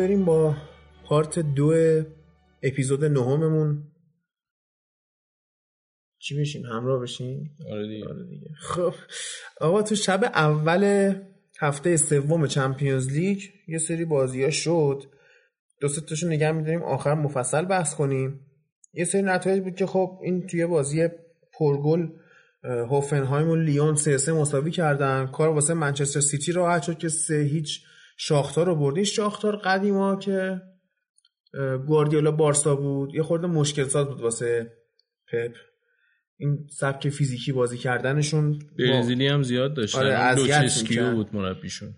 بریم با پارت دو اپیزود نهممون. چی بشیم؟ همراه بشیم؟ آره دیگه. آره دیگه. خب آقا تو شب اول هفته سوم چمپیونز لیگ یه سری بازی ها شد. دو سه تاشو نگه میداریم. آخر مفصل بحث کنیم. یه سری نتایج بود که خب این توی بازی پرگل هوفنهایم و لیون سه سه مساوی کردن. کار واسه منچستر سیتی راحت شد که سه هیچ شاختار رو بردین شاختار قدیما که گواردیولا بارسا بود. یه خورده مشکل ساز بود واسه پپ. این سبک فیزیکی بازی کردنشون برزیلی هم زیاد داشتن آره، لوچسکو می‌کرد. بود مربیشون.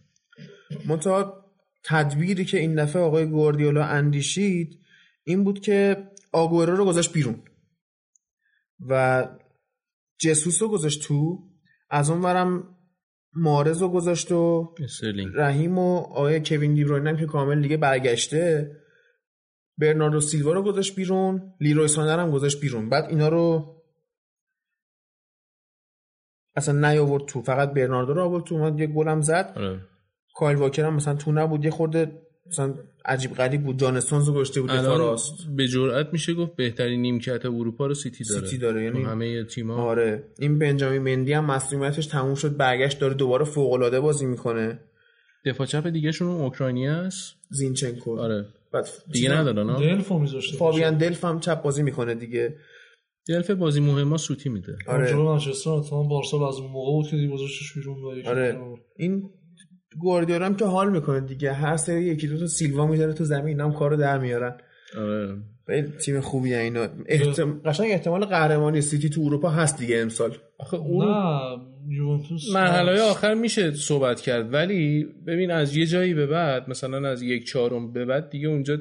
منتها تدبیری که این دفعه آقای گواردیولا اندیشید این بود که آگوئرو رو گذاشت بیرون و جسوس رو گذاشت تو. از اون برم مارز رو گذاشت و رحیم و آقای کوین دیبروین هم که کامل دیگه برگشته برناردو سیلوا رو گذاشت بیرون لیروی سانر هم گذاشت بیرون. بعد اینا رو اصلا نیاورد تو فقط برناردو رو آورد تو اومد یه گلم زد. آره. کایل واکر هم مثلا تو نبود یه خورده مثلا عجیب غریب بود جان استونز رو گذاشته بود راست به جرئت میشه گفت بهترین نیمکت اروپا رو سیتی داره. سیتی داره، یعنی- همه تیم‌ها. آره. این بنجامین مندی هم مسئولیتش تموم شد برگشت داره دوباره فوق العاده بازی می‌کنه. دفاع چپ دیگه شون اوکراینی است. زینچنکو. آره. بعد دیگه ندارن ها دلفو میذاشته فابیان دلف هم چپ بازی می‌کنه دیگه. دلف بازی مهمه سوتی میده. آره. آره منچستر بارسا از اون موقع بود که دیگه گذاشتش بیرون آره. این گواردیولا هم که حال می‌کنه دیگه. هر سری یکی دو تا سیلوا می‌ذاره تو زمین اینا هم کارو در میارن. آره. تیم خوبیه اینا. احتم... قشنگ احتمال قهرمانی سیتی تو اروپا هست دیگه امسال. آخه اون نه یوونتوس مرحله. آخر میشه صحبت کرد. ولی ببین از یه جایی به بعد مثلا از یک چهارم به بعد دیگه اونجا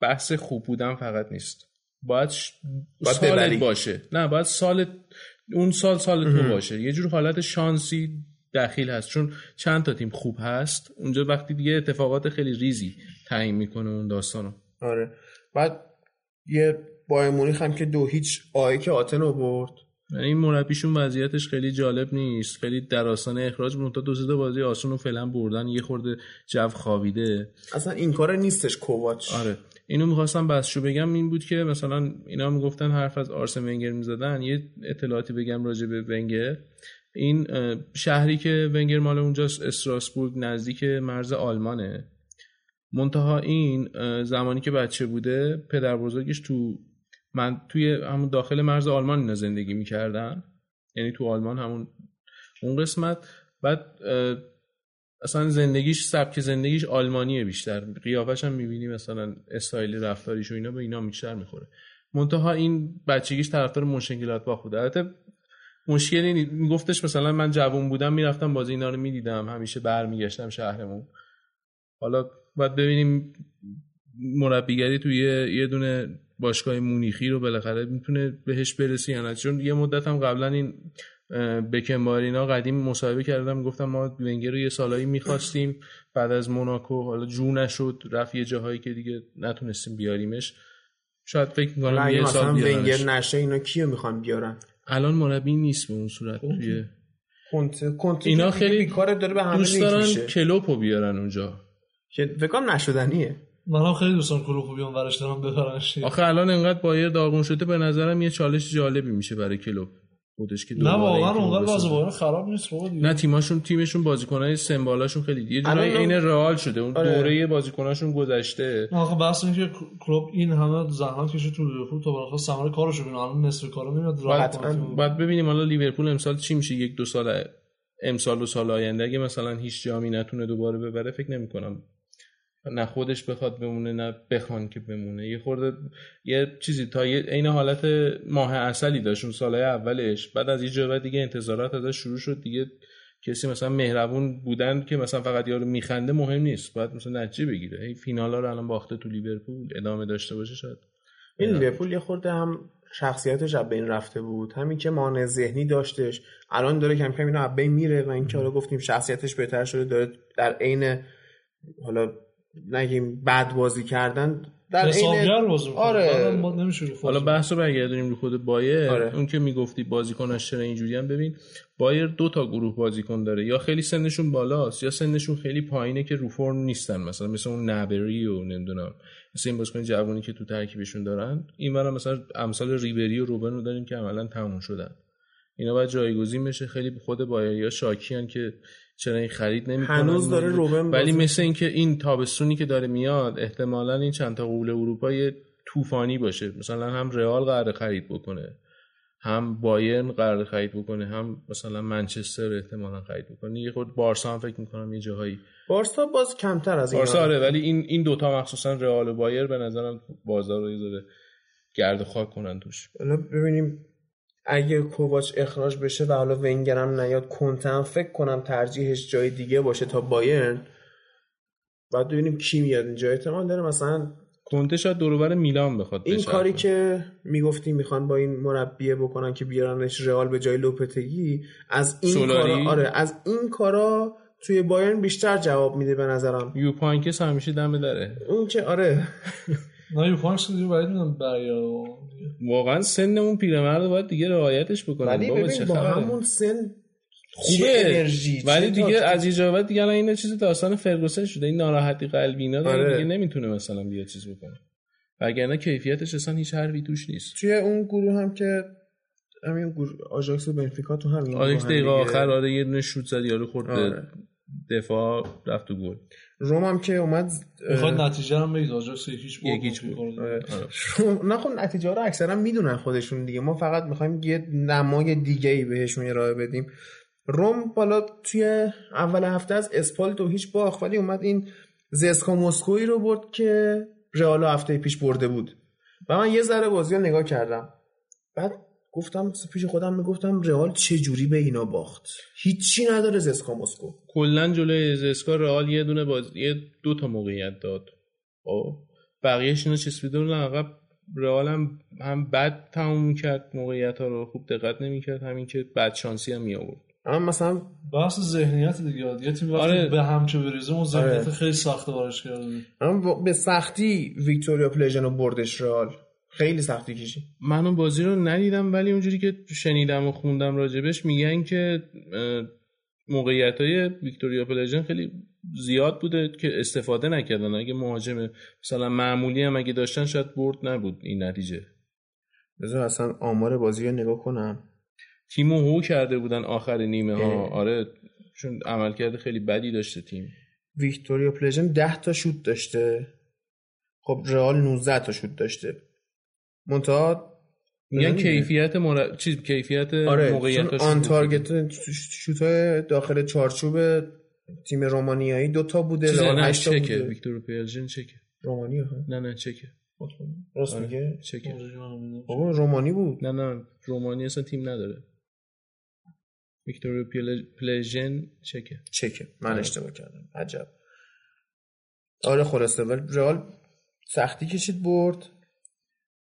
بحث خوب بودن فقط نیست. باید, ش... باید سالت ببری. باشه. نه باید سال اون سال سال تو باشه. یه جور حالت شانسی دخیل هست. چون چند تا تیم خوب هست. اونجا وقتی دیگه اتفاقات خیلی ریزی تعیین می‌کنه اون داستانو. آره. بعد یه بایر مونیخ هم که دو هیچ آیک آتن رو برد. یعنی این مربیشون وضعیتش خیلی جالب نیست. خیلی در آستانه اخراج بود. تا دو سه بازی آسون رو فعلا بردن. یه خورده جو خوابیده. اصلا این کار نیستش کوواچ. آره. اینو می‌خواستم بسشو بگم. این بود که مثلا اینا هم گفتن حرف از آرسن ونگر می‌زدن. یه اطلاعاتی بگم راجع به ونگر. این شهری که ونگر مال اونجاست استراسبورگ نزدیک مرز آلمانه. منتها این زمانی که بچه بوده پدر بزرگش تو من توی همون داخل مرز آلمان اینا زندگی می‌کردن. یعنی تو آلمان همون اون قسمت. بعد اصلا زندگیش سبک زندگیش آلمانیه بیشتر. قیافش هم می‌بینی مثلا استایل رفتاریش و اینا به اینا بیشتر می‌خوره. منتها این بچگیش طرفدار مونشنگلاد با بوده. البته مشکلی نی- میگفتش مثلا من جوون بودم می‌رفتم بازی اینا رو می‌دیدم. همیشه برمیگشتم شهرمون. حالا باید ببینیم مربیگری توی یه, یه دونه باشگاه مونیخی رو بالاخره می‌تونه بهش برسی یا نه. چون یه مدت هم قبلا این بکنبارینا قدیم مصاحبه کردم گفتم ما ونگر رو یه سالایی می‌خواستیم. بعد از موناکو حالا جو نشد رفت یه جاهایی که دیگه نتونستیم بیاریمش. شاید فکر می‌کنم یه سال ونگر نشه اینا کیو می‌خوان بیارن؟ الان مربی نیست به اون صورت توی کنته کنته اینا خیلی بیکاره داره به همه دوست دارن میشه کلوپو بیارن اونجا. که فکر کنم نشدنیه. منم خیلی دوستان کلوپو بیان ورش دارم ببرنش. آخه الان انقدر بایر داغون شده به نظرم یه چالش جالبی میشه برای کلوب خودش که نه دوباره واقعا اونقدر بایر خراب نیست بابا دیگه. نه تیماشون تیمشون بازیکنای سمبالاشون خیلی یه جورایی الان- عین رئال شده اون آره. دوره بازیکناشون گذشته. آخه بحث اینه که کلوب این همه زحمت کشید تو لیورپول تا بالاخره ثمره کارشو ببینه الان نصف کارو نمیاد راحت. بعد ببینیم حالا لیورپول امسال چی میشه یک دو سال امسال و سال آینده. اگه مثلا هیچ جامی نتونه دوباره ببره فکر نمی‌کنم نه خودش بخواد بمونه نه بخوان که بمونه. یه خورده یه چیزی تا یه عین حالت ماه اصلی داشت اون سالهای اولش. بعد از یه بعد دیگه انتظارات ازش شروع شد. دیگه کسی مثلا مهربون بودن که مثلا فقط یارو میخنده مهم نیست. باید مثلا نتیجه بگیره؟ این فینالا رو الان باخته تو لیورپول. ادامه داشته باشه شاید. این لیورپول یه خورده هم شخصیتش از بین رفته بود. همین که مانع ذهنی داشتش. الان داره کم کم اینا از بین میره و اینکه حالا گفتیم شخصیتش بهتر شده. داره در عین حالا نگیم بد بازی کردن در حسابگر بازی آره. گفت حالا بحث رو برگردونیم رو خود بایر آره. اون که می‌گفتی بازیکناش چرا اینجوری هم ببین بایر دو تا گروه بازیکن داره. یا خیلی سنشون بالاست یا سنشون خیلی پایینه که رو فرم نیستن مثلا مثل اون نبری و نمی‌دونم مثل این بازیکن جوانی که تو ترکیبشون دارن. این برای مثلا امثال ریبری و روبن رو داریم که عملا تموم شدن. اینا باید جایگزین بشه. خیلی خود بایر یا شاکیان که چرا این خرید نمی‌کنن؟ هنوز داره روبن ولی مثل اینکه این تابستونی که داره میاد احتمالا این چند تا قول اروپا یه طوفانی باشه. مثلا هم رئال قرار خرید بکنه هم بایرن قرار خرید بکنه هم مثلا منچستر احتمالا خرید بکنه. یه خود بارسا هم فکر می‌کنم یه جاهایی بارسا باز کمتر از این بارسا آره ولی این این دوتا مخصوصا رئال و بایر به نظرم بازار رو یه گرد خاک کنن توش. ببینیم اگه کوواچ اخراج بشه و حالا ونگر هم نیاد کنته هم فکر کنم ترجیحش جای دیگه باشه تا بایرن. بعد ببینیم کی میاد اینجا. احتمال داره مثلا کنته شاید دوروبر میلان بخواد این. کاری که می‌گفتی می‌خوان با این مربیه بکنن که بیارنش رئال به جای لوپتگی از این سولاری؟ کارا آره از این کارا توی بایرن بیشتر جواب میده به نظرم. یو پانکس همیشه دم داره اون که آره. نه یو پانکس دیگه باید می‌دونم برگرده واقعا سن اون پیرمرد باید دیگه رعایتش بکنن ولی ببین با؟ همون سن خوبه انرژی ولی دیگه. از بعد دیگه الان این چیز داستان فرگوسن شده این ناراحتی قلبی اینا داره آره. دیگه نمی‌تونه مثلا بیا چیز بکنه وگرنه کیفیتش اصلا هیچ حرفی توش نیست توی اون گروه هم که همین گروه آژاکس و بنفیکا تو همین گروه هم دقیقه. آخر آره یه دونه شوت زد یارو خورد آره. دفاع رفت تو گل. روم هم که اومد می‌خواد نتیجه رو بگید آجاکس یکیش بود. نه خب نتیجه رو اکثرا می‌دونن خودشون دیگه. ما فقط می‌خوایم یه نمای دیگه ای بهشون ارائه بدیم. روم بالا توی اول هفته از اسپال تو هیچ باخت ولی اومد این زسکا مسکوی رو برد که رئال هفته پیش برده بود. و من یه ذره بازی رو نگاه کردم. بعد گفتم پیش خودم می‌گفتم رئال چه جوری به اینا باخت؟ هیچی نداره زسکا مسکو. کلا جلوی زسکا رئال یه دونه باز یه دو تا موقعیت داد. خب بقیه‌اش اینا چسبیده بودن. عقب رئال هم هم بد تموم کرد موقعیت ها رو. خوب دقت نمی‌کرد. همین که بد شانسی هم می آورد اما مثلا بحث ذهنیت دیگه. یه تیم وقتی آره. به هم که بریزه اون ذهنیت آره. خیلی سخته براش کرده اما با- به سختی ویکتوریا پلیژن رو بردش رئال. خیلی سختی کشید. من اون بازی رو ندیدم ولی اونجوری که شنیدم و خوندم راجبش میگن که موقعیت های ویکتوریا پلژن خیلی زیاد بوده که استفاده نکردن. اگه مهاجم مثلا معمولی هم اگه داشتن شاید برد نبود این نتیجه. بذار اصلا آمار بازی رو نگاه کنم. تیمو هو کرده بودن آخر نیمه ها. اه. آره چون عملکرد خیلی بدی داشته تیم. ویکتوریا پلیژن 10 تا شوت داشته. خب رئال 19 تا شوت داشته. منتها میگن. کیفیت مر... چیز کیفیت آره موقعیت آن تارگت شوت های داخل چارچوب تیم رومانیایی دو تا بوده نه 8 تا چکه بوده. ویکتور پلژن چکه. رومانی ها؟ نه نه چکه. راست آره، میگه؟ چکه. بابا رومانی بود. نه نه رومانی اصلا تیم نداره. ویکتور پل- پلژن چکه. چکه. من آره. اشتباه کردم. عجب. آره خلاصه. ولی رئال سختی کشید برد.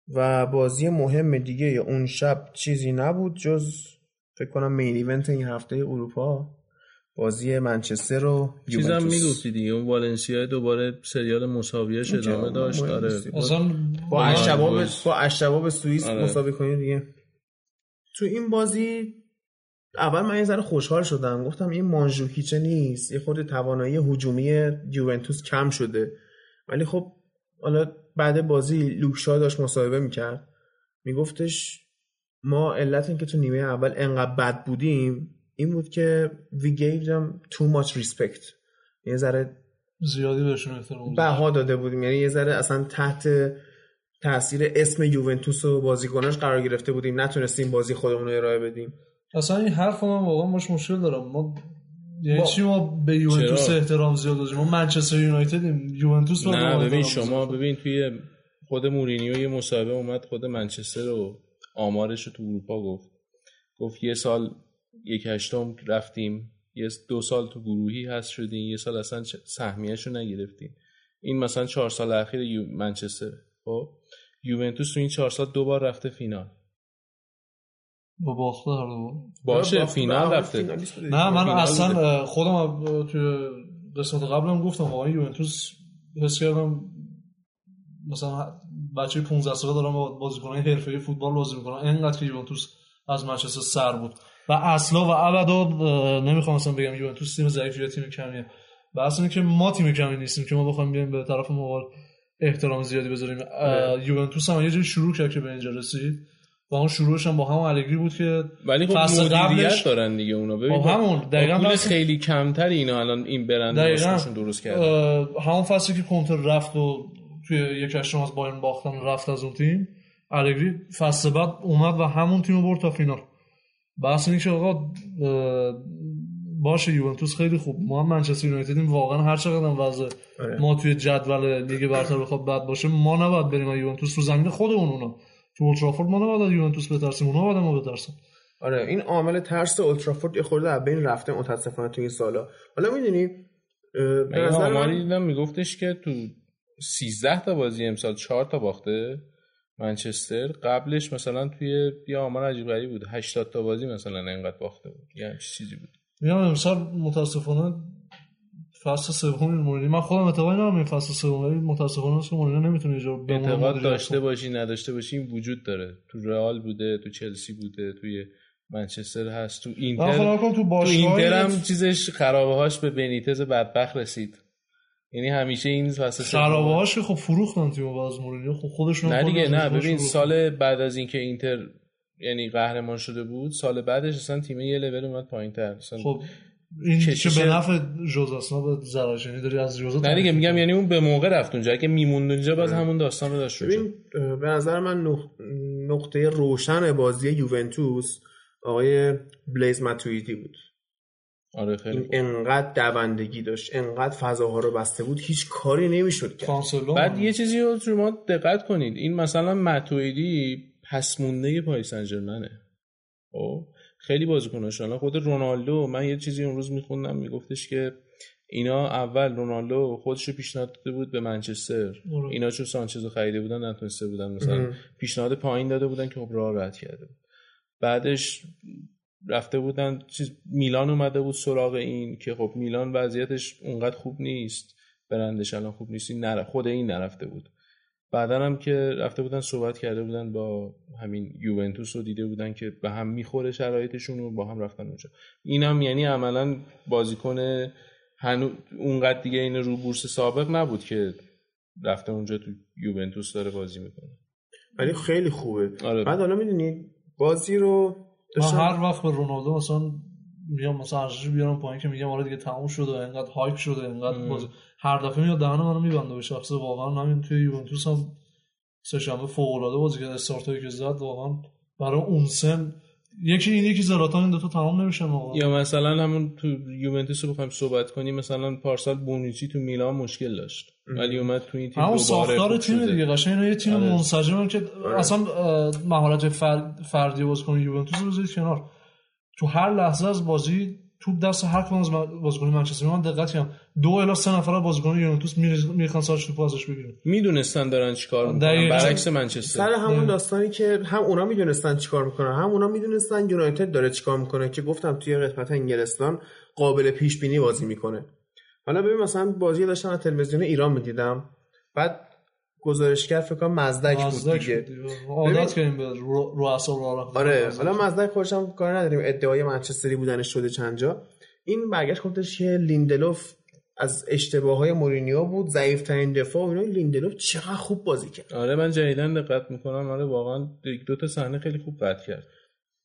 و بازی مهم دیگه اون شب چیزی نبود جز فکر کنم مین ایونت این هفته اروپا. بازی منچستر و چیزم یوونتوس. می‌گفتی دیگه اون والنسیا دوباره سریال مساویش ادامه داشت. آره. با اشتباه باز. با اشتباه به سوئیس آره. مساوی کنید دیگه. تو این بازی اول من یه ذره خوشحال شدم. گفتم این مانژوکیچه نیست. یه خود توانایی هجومی یوونتوس کم شده. ولی خب حالا بعد بازی لوکشا داشت مصاحبه می‌کرد. میگفتش ما علت این که تو نیمه اول انقدر بد بودیم این بود که we gave them too much respect. یه ذره زیادی بهشون احترام بها داده بودیم. یعنی یه ذره اصلا تحت تاثیر اسم یوونتوس و بازیکناش قرار گرفته بودیم. نتونستیم بازی خودمون رو ارائه بدیم. اصلا این حرف من واقعا باش مشکل دارم. ما یعنی چی ما به یوونتوس؟ احترام زیاد داریم ما منچستر یونایتدیم یوونتوس نه ببین شما. ببین توی خود مورینیو یه مصاحبه اومد خود منچستر رو آمارش رو تو اروپا گفت گفت یه سال یک هشتم رفتیم یه دو سال تو گروهی هست شدیم یه سال اصلا چ- سهمیه‌شو نگرفتیم این مثلا چهار سال اخیر. منچستر خب یوونتوس تو این چهار سال دو بار رفته فینال با باخته هر دو باشه فینال رفته. نه من اصلا خودم توی قسمت قبلم گفتم واقعا یوونتوس حس کردم مثلا بچه 15 ساله دارن با بازیکنان حرفه‌ای فوتبال بازی می‌کنن. اینقدر که یوونتوس از منچستر سر بود. و اصلا و ابدا نمی‌خوام مثلا بگم یوونتوس تیم ضعیفی یا تیم کمیه. بحث اینه که ما تیم کمی نیستیم که ما بخوایم بیایم به طرف مقابل احترام زیادی بذاریم. یوونتوس هم یه جوری شروع کرد که به اینجا رسید. و اون شروعش هم با هم الگری بود که ولی خب مدیریت دارن دیگه اونا. ببین همون دقیقاً پول خیلی کمتر اینا الان این برند واسهشون درست کردن. همون فصلی که کنتر رفت و توی یک هشتم از بایرن باختن رفت از اون تیم الگری فصل بعد اومد و همون تیم برد تا فینال. بحث اینه که آقا باشه یوونتوس خیلی خوب. ما هم منچستر یونایتدیم واقعا هر چقدر هم وضع ما توی جدول لیگ برتر بخواد بد باشه ما نباید بریم یوونتوس رو زمین خودمون اونا. تو اولترافورد ما نباید یوونتوس بترسیم اونا باید ما بترسن. آره این عامل ترس اولترافورد یه خورده از بین رفته متاسفانه تو این سالا. حالا می‌دونی به نظر من دیدم میگفتش که تو 13 تا بازی امسال 4 تا باخته منچستر. قبلش مثلا توی یه آمار عجیب غریبی بود 80 تا بازی مثلا اینقدر باخته بود. یعنی چیزی بود. میگم امسال متاسفانه فصل سوم مورینیو من خودم اعتقاد ندارم این فصل سوم ولی متاسفانه است که مورینیو نمی‌تونه اجرا اعتقاد داشته باشی نداشته باشی این وجود داره. تو رئال بوده تو چلسی بوده توی منچستر هست تو اینتر تو, تو اینتر هم چیزش خرابه هاش به بنیتز بدبخت رسید. یعنی همیشه این فصل خرابه هاش خب فروختن تیمو باز مورینیو خب خودشون نه دیگه نه ببین سال بعد از اینکه اینتر یعنی قهرمان شده بود سال بعدش اصلا تیم یه لول اومد پایینتر. خب این. که به نفع جوزاسنا به زراشنی داری از جوزا نه دیگه میگم یعنی اون به موقع رفت اونجا. اگه میموند اونجا باز همون داستان رو داشت ببین به نظر من نقطه روشن بازی یوونتوس آقای بلیز ماتویدی بود. آره خیلی این انقدر دوندگی داشت انقدر فضاها رو بسته بود هیچ کاری نمی‌شد کرد. بعد یه چیزی رو شما دقت کنید. این مثلا ماتویدی پس مونده پاریس سن ژرمنه خب؟ خیلی بازیکناش الان خود رونالدو من یه چیزی اون روز میخوندم میگفتش که اینا اول رونالدو خودش رو پیشنهاد داده بود به منچستر. اینا چون سانچزو خریده بودن نتونسته بودن مثلا پیشنهاد پایین داده بودن که خب راه رد کرده بود. بعدش رفته بودن چیز میلان اومده بود سراغ این که خب میلان وضعیتش اونقدر خوب نیست برندش الان خوب نیست این نره خود این نرفته بود. بعدا هم که رفته بودن صحبت کرده بودن با همین یوونتوس رو دیده بودن که به هم می‌خوره شرایطشون و با هم رفتن اونجا. اینم یعنی عملا بازیکن هنو اونقدر دیگه این رو بورس سابق نبود که رفته اونجا تو یوونتوس داره بازی می‌کنه. ولی خیلی خوبه. آره. بعد حالا می‌دونی بازی رو داشتم... هر وقت به رونالدو مثلا میام مثلا ارزش بیارم پایین که میگم آره دیگه تموم شده انقدر هایپ شده انقدر بازی هر دفعه میاد دهن منو میبنده به شخص. واقعا همین توی یوونتوس هم سه شنبه فوق العاده بازی کرد استارتایی که زد واقعا برای اون سن یکی این یکی زلاتان این دو تا تمام نمیشن واقعا یا مثلا همون تو یوونتوس رو بخوایم صحبت کنیم مثلا پارسال بونوچی تو میلان مشکل داشت. ولی اومد تو این تیم دوباره ساختار تیم دیگه قشنگ یه تیم آره. منسجم که. اصلا مهارت فردی بازیکن یوونتوس رو بذارید کنار. تو هر لحظه از بازی توپ دست هر کدوم از بازیکن منچستر من دقت کردم دو الی سه نفر بازیکن یوونتوس می‌خوان سارش توپ ازش بگیرن. می‌دونستن دارن چیکار می‌کنن. برعکس منچستر. سر همون داستانی که هم اونا می‌دونستن چیکار می‌کنن هم اونا می‌دونستن یونایتد داره چیکار می‌کنه که گفتم توی قسمت انگلستان قابل پیش بینی بازی می‌کنه. حالا ببین مثلا بازی داشتم از تلویزیون ایران می‌دیدم. بعد گزارشگر فکر کنم مزدک بود دیگه. عادت کردیم به رو آره حالا مزدک خودشم کار نداریم. ادعای منچستری بودنش شده چند جا. این برگشت گفتش که لیندلوف از اشتباه های مورینیو بود ضعیف ترین دفاع و اینا. لیندلوف چقدر خوب بازی کرد. آره من جدیدن دقت می‌کنم. آره واقعا دو تا صحنه خیلی خوب قطع کرد.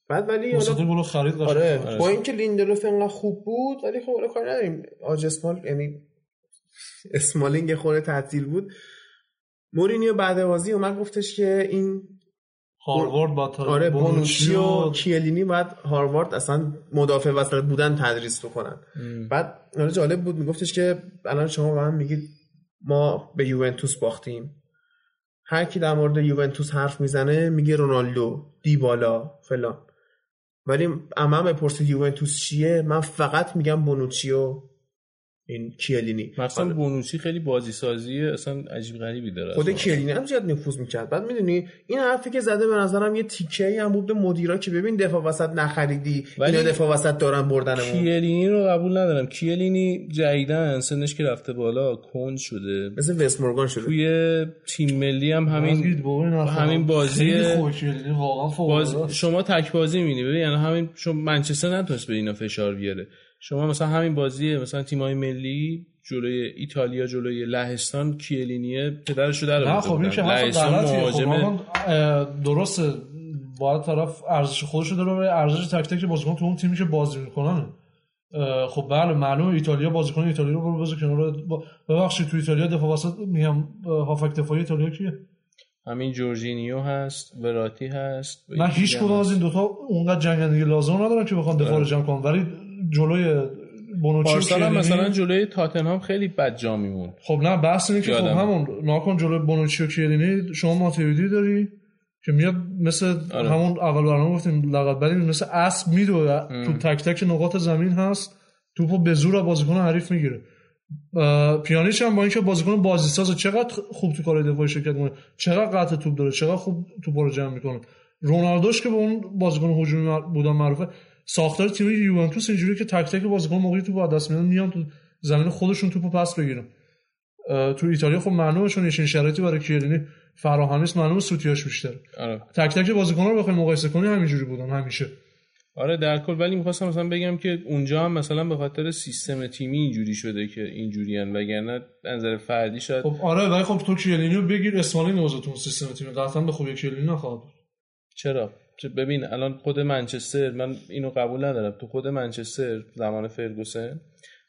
بعد ولی حالا خرید آره, آره. با اینکه لیندلوف انقدر خوب بود ولی خب کار نداریم. آج اسمال یعنی اسمالینگ خورده تعطیل بود. مورینیو بعد بازی اومد گفتش که این هاروارد با آره بونوچی و کیلینی بعد هاروارد اصلا مدافع وسط بودن تدریس بکنن. بعد آره جالب بود میگفتش که الان شما به من میگید ما به یوونتوس باختیم. هر کی در مورد یوونتوس حرف می‌زنه میگه رونالدو دیبالا فلان. ولی اما بپرسید یوونتوس چیه؟ من فقط میگم بونوچی و این کیلینی. مثلا بونوچی خیلی بازی سازی اصلا عجیب غریبی داره خود کیلینی هم زیاد نفوذ می‌کرد. بعد می‌دونی این حرفی که زده به نظرم یه تیکه ای هم بود به مدیرا که ببین دفاع وسط نخریدی ولی اینا دفاع وسط دارن بردنمون. کیلینی رو قبول ندارم. کیلینی جدیدن سنش که رفته بالا کند شده. مثل وست مورگان شده. توی تیم ملی هم همین همین بازی- کیلینی واقعا فوق باز. شما تک بازی می‌بینی. ببین یعنی همین شما منچستر نتونست به اینا فشار بیاره. شما مثلا همین بازی مثلا تیمای ملی جلوی ایتالیا جلوی لهستان کیلینیه پدرشو در نه خب این. که خب مهاجم درسته باید طرف ارزش خودشو داره ولی ارزش تک تک بازیکن تو اون تیمی که بازی می‌کنن. خب بله معلومه ایتالیا بازیکن ایتالیا رو برو بذار کنار. ببخشید تو ایتالیا دفاع وسط میگم اه، هافک دفاعی ایتالیا کیه؟ همین جورجینیو هست وراتی هست نه هیچ کدوم از این دوتا اونقدر جنگندگی لازم ندارن که بخوان دفاع رو جمع کنن ولی جلوی بونوچی پارسال هم مثلا جلوی تاتنهام خیلی بد جا میمون خب نه بحث اینه که خب. همون ناکن جلوی بونوچی و کیلینی شما ماتیودی داری که میاد مثل آره. همون اول برنامه گفتیم لقب بری مثل اسب میدوه تو تک تک نقاط زمین هست توپو به زور از بازیکن حریف می‌گیره. پیانیش هم با اینکه بازیکن بازیساز چقدر خوب تو کار دفاعی شرکت می‌کنه چقدر قطع توپ داره چقدر خوب توپ رو جمع می‌کنه. رونالدوش که به اون بازیکن هجومی بودن معروفه ساختار تیم یوونتوس اینجوری که تک تک بازیکن موقعی توپ از دست میدن میان تو زمین خودشون توپو پس بگیرن. تو ایتالیا خب معلومه چون چنین شرایطی برای کیلینی فراهم نیست معلومه سوتیاش بیشتره. آره. تک تک بازیکن‌ها رو بخوای مقایسه کنی همینجوری بودن همیشه. آره در کل ولی می‌خواستم مثلا بگم که اونجا هم مثلا به خاطر سیستم تیمی اینجوری شده که اینجوریان وگرنه از نظر فردی شاید خب آره ولی خب تو کیلینی رو بگیر اسمالی نوزه تو اون سیستم تیم قطعا به خوبی کیلینی نخواهد. چرا؟ چه- ببین الان خود منچستر من اینو قبول ندارم تو خود منچستر زمان فرگوسن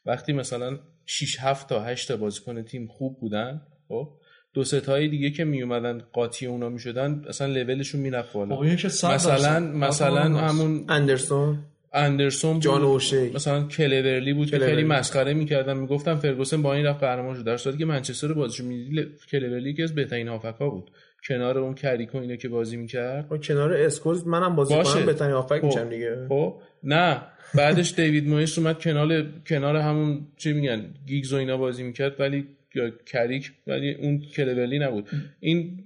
وقتی مثلا 6 7 تا 8 تا بازیکن تیم خوب بودن خب دو سه تای دیگه که می اومدن قاطی اونا می‌شدن اصلا لولشون می‌رفت خب بالا صد مثلا. مثلا. همون اندرسون اندرسون. جان اوشی مثلا کلورلی بود که. خیلی مسخره می‌کردن می‌گفتن فرگوسن با این رفت قهرمان شد در صورتی که منچستر رو بازیشو می‌دیدی کلورلی که از بهترین هافکا بود کنار اون کریکو اینا که بازی می‌کرد؟ با کنار اسکولز منم بازی باشه. کنم بهترین هافبک خب. میشم دیگه. خب. نه. بعدش دیوید مویس اومد کنار کنار همون چی میگن گیگز و اینا بازی می‌کرد ولی یا کریک ولی اون کلورلی نبود. این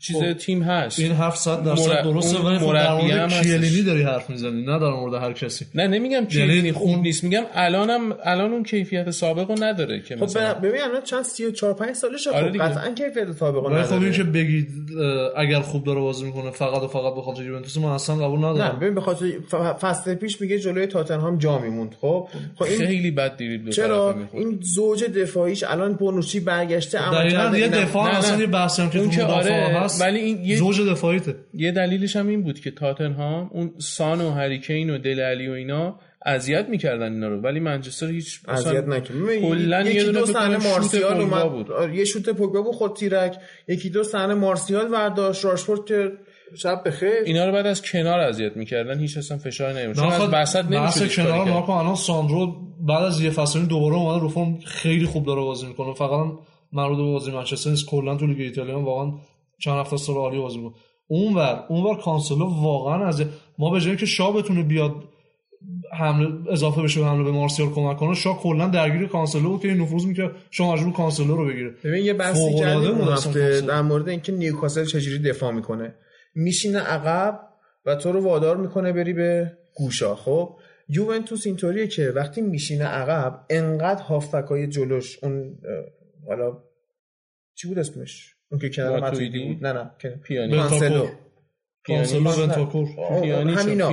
چیز خب. تیم هست این 700 درصد مر- درسته ولی خب در مورد. کیلینی داری حرف می‌زنی نه در مورد هر کسی نه نمیگم کیلینی خوب اون- نیست میگم الانم الان اون کیفیت سابق رو نداره که خب مثلا ببین الان چند 34 5 سالشه آره خب دیگه. قطعا کیفیت سابقه ولی خب این نداره که بگید اه، اگر خوب داره بازی می‌کنه فقط و فقط به خاطر یوونتوس من اصلا قبول نه ندارم ببین به خاطر ف- فصل پیش میگه جلوی تاتنهام جا میموند خب خب این خیلی بد دیرید دو چرا. این زوج دفاعیش الان بونوچی برگشته اما یه دفاع نه، نه. اصلا یه بحثی هم که اون که آره هست ولی این یه زوج دفاعیته. یه دلیلش هم این بود که تاتنهام اون سان و هریکین و دل علی و اینا اذیت می‌کردن اینا رو. ولی منچستر هیچ اذیت نکرد. کلاً یه یکی دو صحنه مارسیال اومد. بود. آره، یه شوت پوگبا بود خود تیرک. یکی دو صحنه مارسیال برداشت. راشفورد که شب بخیر اینا رو بعد از کنار اذیت می‌کردن. هیچ اصلا فشار نه، از وسط بحث نمیشه کنار ناکن الان ساندرو بعد از یه فصل دوباره اومده رو فرم خیلی خوب داره بازی می‌کنه. فقط مربوط به بازی منچستر نیست. کلا تو لیگ ایتالیا واقعا چند هفته سال عالی بازی می‌کنه اونور اونور کانسلو واقعا از ما به جایی که شا بتونه بیاد حمله اضافه بشه به حمله به مارسیال کمک کنه شا کلا درگیر کانسلو بود که این نفوذ می‌کرد. شما مجبور کانسلو رو بگیره ببین یه بحثی کردیم بود اون هفته. در مورد اینکه نیوکاسل چجوری دفاع می‌کنه. میشینه عقب و تو رو وادار می‌کنه بری به گوشه‌ها. خب؟ یوونتوس اینطوریه که وقتی میشینه عقب انقدر هافبکای جلوش اون حالا چی بود اسمش؟ اون که کنار ماتویدی؟ بود. نه نه که- پیانیچ. کانسلو آه، پیانیچ و همینا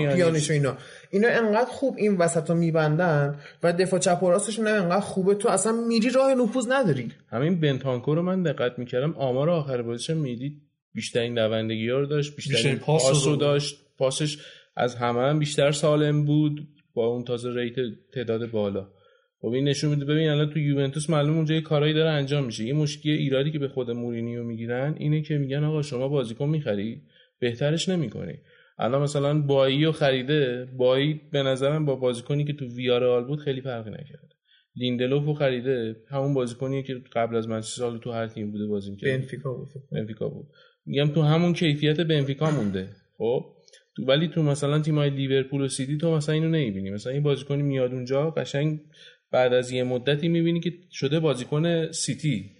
اینا. اینا انقدر خوب این وسط رو میبندن و دفاع چپ و راستشون انقدر خوبه. تو اصلا میری راه نفوذ نداری. همین بنتانکو رو من دقت می‌کردم. آمار آخر بازیش هم می‌دید. بیشترین دوندگی ها رو داشت بیشترین پاس پاس رو. داشت. پاسش از همه هم بیشتر سالم بود با اون تازه ریت تعداد بالا. خب این نشون میده ببین الان تو یوونتوس معلوم اونجا یه کارایی داره انجام میشه. یه مشکل ایرادی که به خود مورینیو می‌گیرن اینه که میگن آقا شما بازیکن می‌خری؟ بهترش نمی‌کنی. الان مثلا بایی رو خریده بایی به نظرم با بازیکنی که تو ویارال بود خیلی فرقی نکرده. لیندلوف رو خریده همون بازیکنیه که قبل از منچستر سال تو هر تیم بوده بازی می‌کرد. بنفیکا بود بنفیکا بود. میگم تو همون کیفیت بنفیکا مونده خب؟ تو ولی تو مثلا تیمای لیورپول و سیتی تو مثلا اینو نمی‌بینی. مثلا این بازیکنی میاد اونجا قشنگ بعد از یه مدتی می‌بینی که شده بازیکن سیتی.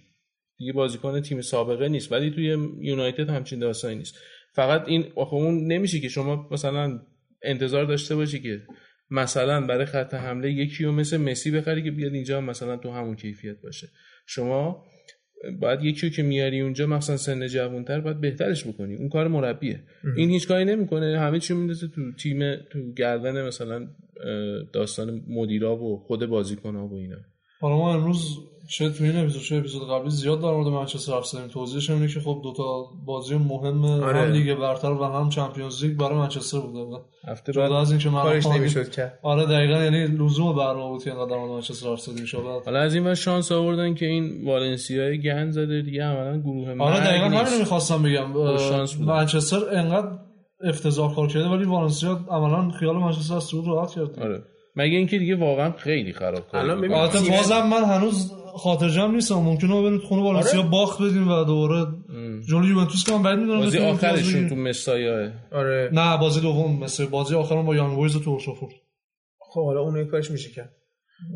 دیگه بازیکن تیم سابقه نیست ولی توی یونایتد همچین داستانی نیست. فقط این آخه اون نمیشه که شما مثلا انتظار داشته باشی که مثلا برای خط حمله یکی رو مثل مسی بخری که بیاد اینجا مثلا تو همون کیفیت باشه. شما باید یکی که میاری اونجا مثلا سن جوانتر باید بهترش بکنی. اون کار مربیه. این هیچ کاری نمی‌کنه. همه چی میندازه تو تیم تو گردن مثلا داستان مدیرا و خود بازیکن‌ها و اینا. حالا ما امروز شاید تو این اپیزود شاید اپیزود قبلی زیاد در مورد منچستر حرف زدیم. توضیحش اینه که خب دو تا بازی مهم آره. هم لیگ برتر و هم چمپیونز لیگ برای منچستر بوده. هفته بعد از اینکه من کارش نمی‌شد کرد آره دقیقا یعنی لزوم برنامه بود که در مورد منچستر حرف زدیم. شد حالا از این ور شانس آوردن که این والنسیای گند زده دیگه عملا گروه آره مرگ دقیقا. همین می‌خواستم بگم. شانس بود. منچستر انقدر افتضاح کار کرده ولی والنسیا عملا خیال منچستر از صعود راحت کرد آره. مگه اینکه دیگه واقعا خیلی خراب کار الان البته بازم من هنوز خاطر جمع نیستم. ممکنه بریم خونه والنسیا آره. باخت بدیم و دوباره جلوی یوونتوس که من بعد می‌دونم بازی آخرشون. تو مسایا آره. نه بازی دوم مثل بازی آخرم با یانگ بویز و تورشوفورد خب حالا اون کارش میشه کرد.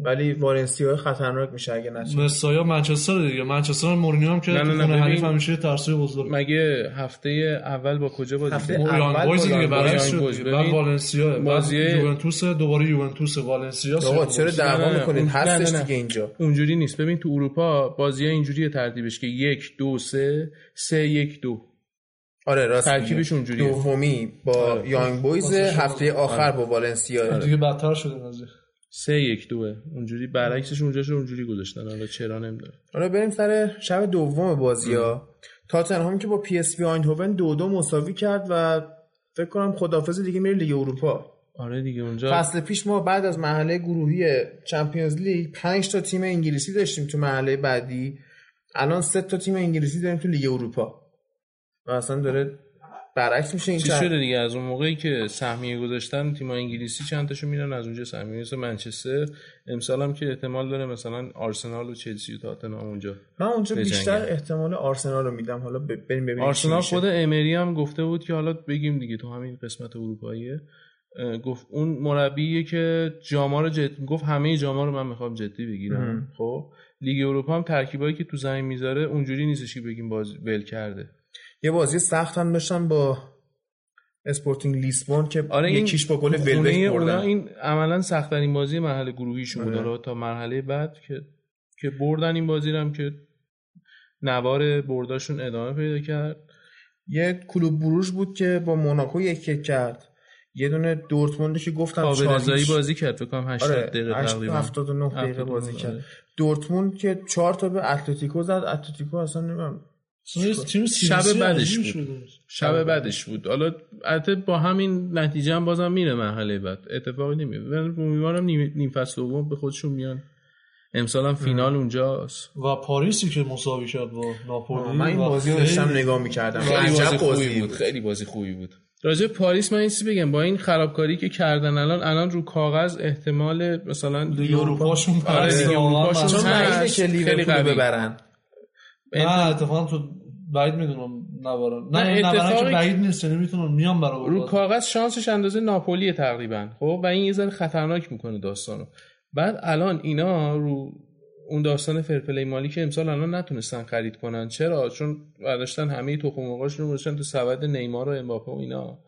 ولی والنسیا خطرناک میشه اگه نشه مسایا منچستر دیگه منچستر مورینیو هم که نه، نه، نه،. حریف همیشه ترسوی بزرگ مگه هفته اول با کجا بازی هفته؟ اول یانگ با بویز دیگه. دیگه. بعد والنسیا بازی- یوونتوس دوباره یوونتوس والنسیا آقا چرا بازی. دعوا نه، می‌کنید هستش. دیگه اینجا اونجوری نیست ببین تو اروپا بازی ها اینجوریه ترتیبش که یک دو سه سه یک دو آره راست ترکیبش. اونجوریه. دومی با آره. یانگ بویز. هفته آخر با والنسیا دیگه بدتر شده قضیه سه یک دوه. اونجوری برعکسش اونجا شو اونجوری گذاشتن. حالا چرا نمی‌دونم. حالا بریم سر شب دوم بازی ها. تاتنهام که با پی اس وی آیندهوون دو دو مساوی کرد و فکر کنم خدافظ دیگه میره لیگ اروپا. آره دیگه اونجا فصل پیش ما بعد از مرحله گروهی Champions League 5 تا تیم انگلیسی داشتیم تو مرحله بعدی. الان سه تا تیم انگلیسی داریم تو لیگ اروپا. و اصلا داره برعکس میشه این چی شده دیگه؟ از اون موقعی که سهمیه گذاشتن تیم انگلیسی چند تاشو میرن از اونجا سهمیه مثل منچستر امسال هم که احتمال داره مثلا آرسنال و چلسی و تاتنهام اونجا من اونجا. بیشتر احتمال آرسنال رو میدم. حالا بریم ببینیم آرسنال. خود امری هم گفته بود که حالا بگیم دیگه تو همین قسمت اروپاییه. گفت اون مربیه که جاما رو جد... گفت همه جاما رو من می‌خوام جدی بگیرم. خب لیگ اروپا هم ترکیبایی که تو زمین می‌ذاره اونجوری نیستش که بگیم باز ول کرده. یه بازی سخت هم داشتن با اسپورتینگ لیسبون که آره این یکیش با گل اونا بردن این عملا سختترین بازی مرحله گروهیشون بود. آره. تا مرحله بعد که که بردن این بازی هم که نوار برداشون ادامه پیدا کرد. یه کلوب بروژ بود که با موناکو یک یک کرد. یه دونه دورتموندی که گفتم چهار هیچ. بازی کرد فکر کنم 80 آره دقیقه تقریبا. 79 دقیقه 79 بازی کرد. آره. دورتموند که چهار تا به اتلتیکو زد. اتلتیکو اصلا نمی‌دونم شب بعدش بود. شده. شب بعدش بود. حالا البته با همین نتیجه هم بازم میره مرحله بعد. اتفاقی نمیفته. من امیدوارم نیم نیم فصل دوم به خودشون میان امسال هم فینال اونجاست. و پاریسی که مساوی کرد با ناپولی من این بازی رو داشتم نگاه می‌کردم. خیلی عجب بازی خوبی بود. خیلی بازی خوبی بود. راجع به پاریس من این چیزی بگم. با این خرابکاری که کردن الان الان رو کاغذ احتمال مثلا لیگ اروپاشون آره. لیگ اروپاشون خیلی. ببرن. نه اتفاقا تو بعید می‌دونم نبارن نه نه، اتفاقی که بعید نیست یعنی می‌تونن میان برای رو کاغذ شانسش اندازه ناپولی تقریبا خب؟ و این یه ذره خطرناک می‌کنه داستانو. بعد الان اینا رو اون داستان فرپلی مالی که امسال الان نتونستن خرید کنن. چرا؟ چون برداشتن همه تخم مرغاشون رو گذاشتن تو سبد نیمار و امباپه و اینا.